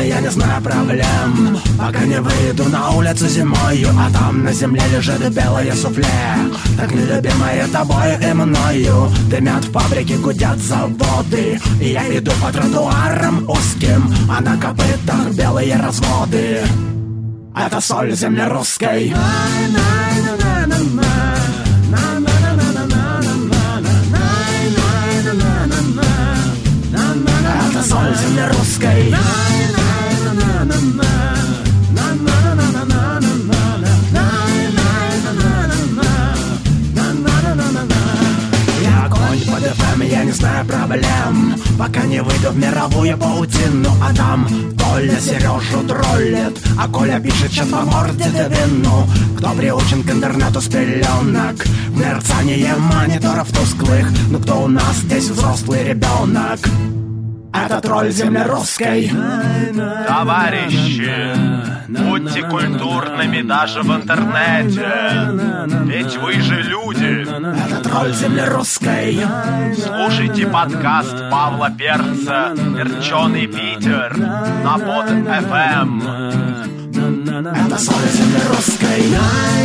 и я не знаю проблем. Пока не выйду на улицу зимою А там на земле лежит белое суфле. Так нелюбимое тобой и мною. Дымят фабрики, гудят заводы. И я иду по тротуарам узким А на копытах белые разводы. Это соль земли русской не знаю проблем. Пока не выйду в мировую паутину А там Коля Сережу троллит. А Коля пишет сейчас по морде вину Кто приучен к интернету с пеленок? Мерцание мониторов тусклых. Ну кто у нас здесь взрослый ребенок? Это тролль земли русской Товарищи, будьте культурными даже в интернете. Ведь вы же люди. Это тролль земли русской Слушайте подкаст Павла Перца «Перченый Питер» на под FM. Это соль земли русской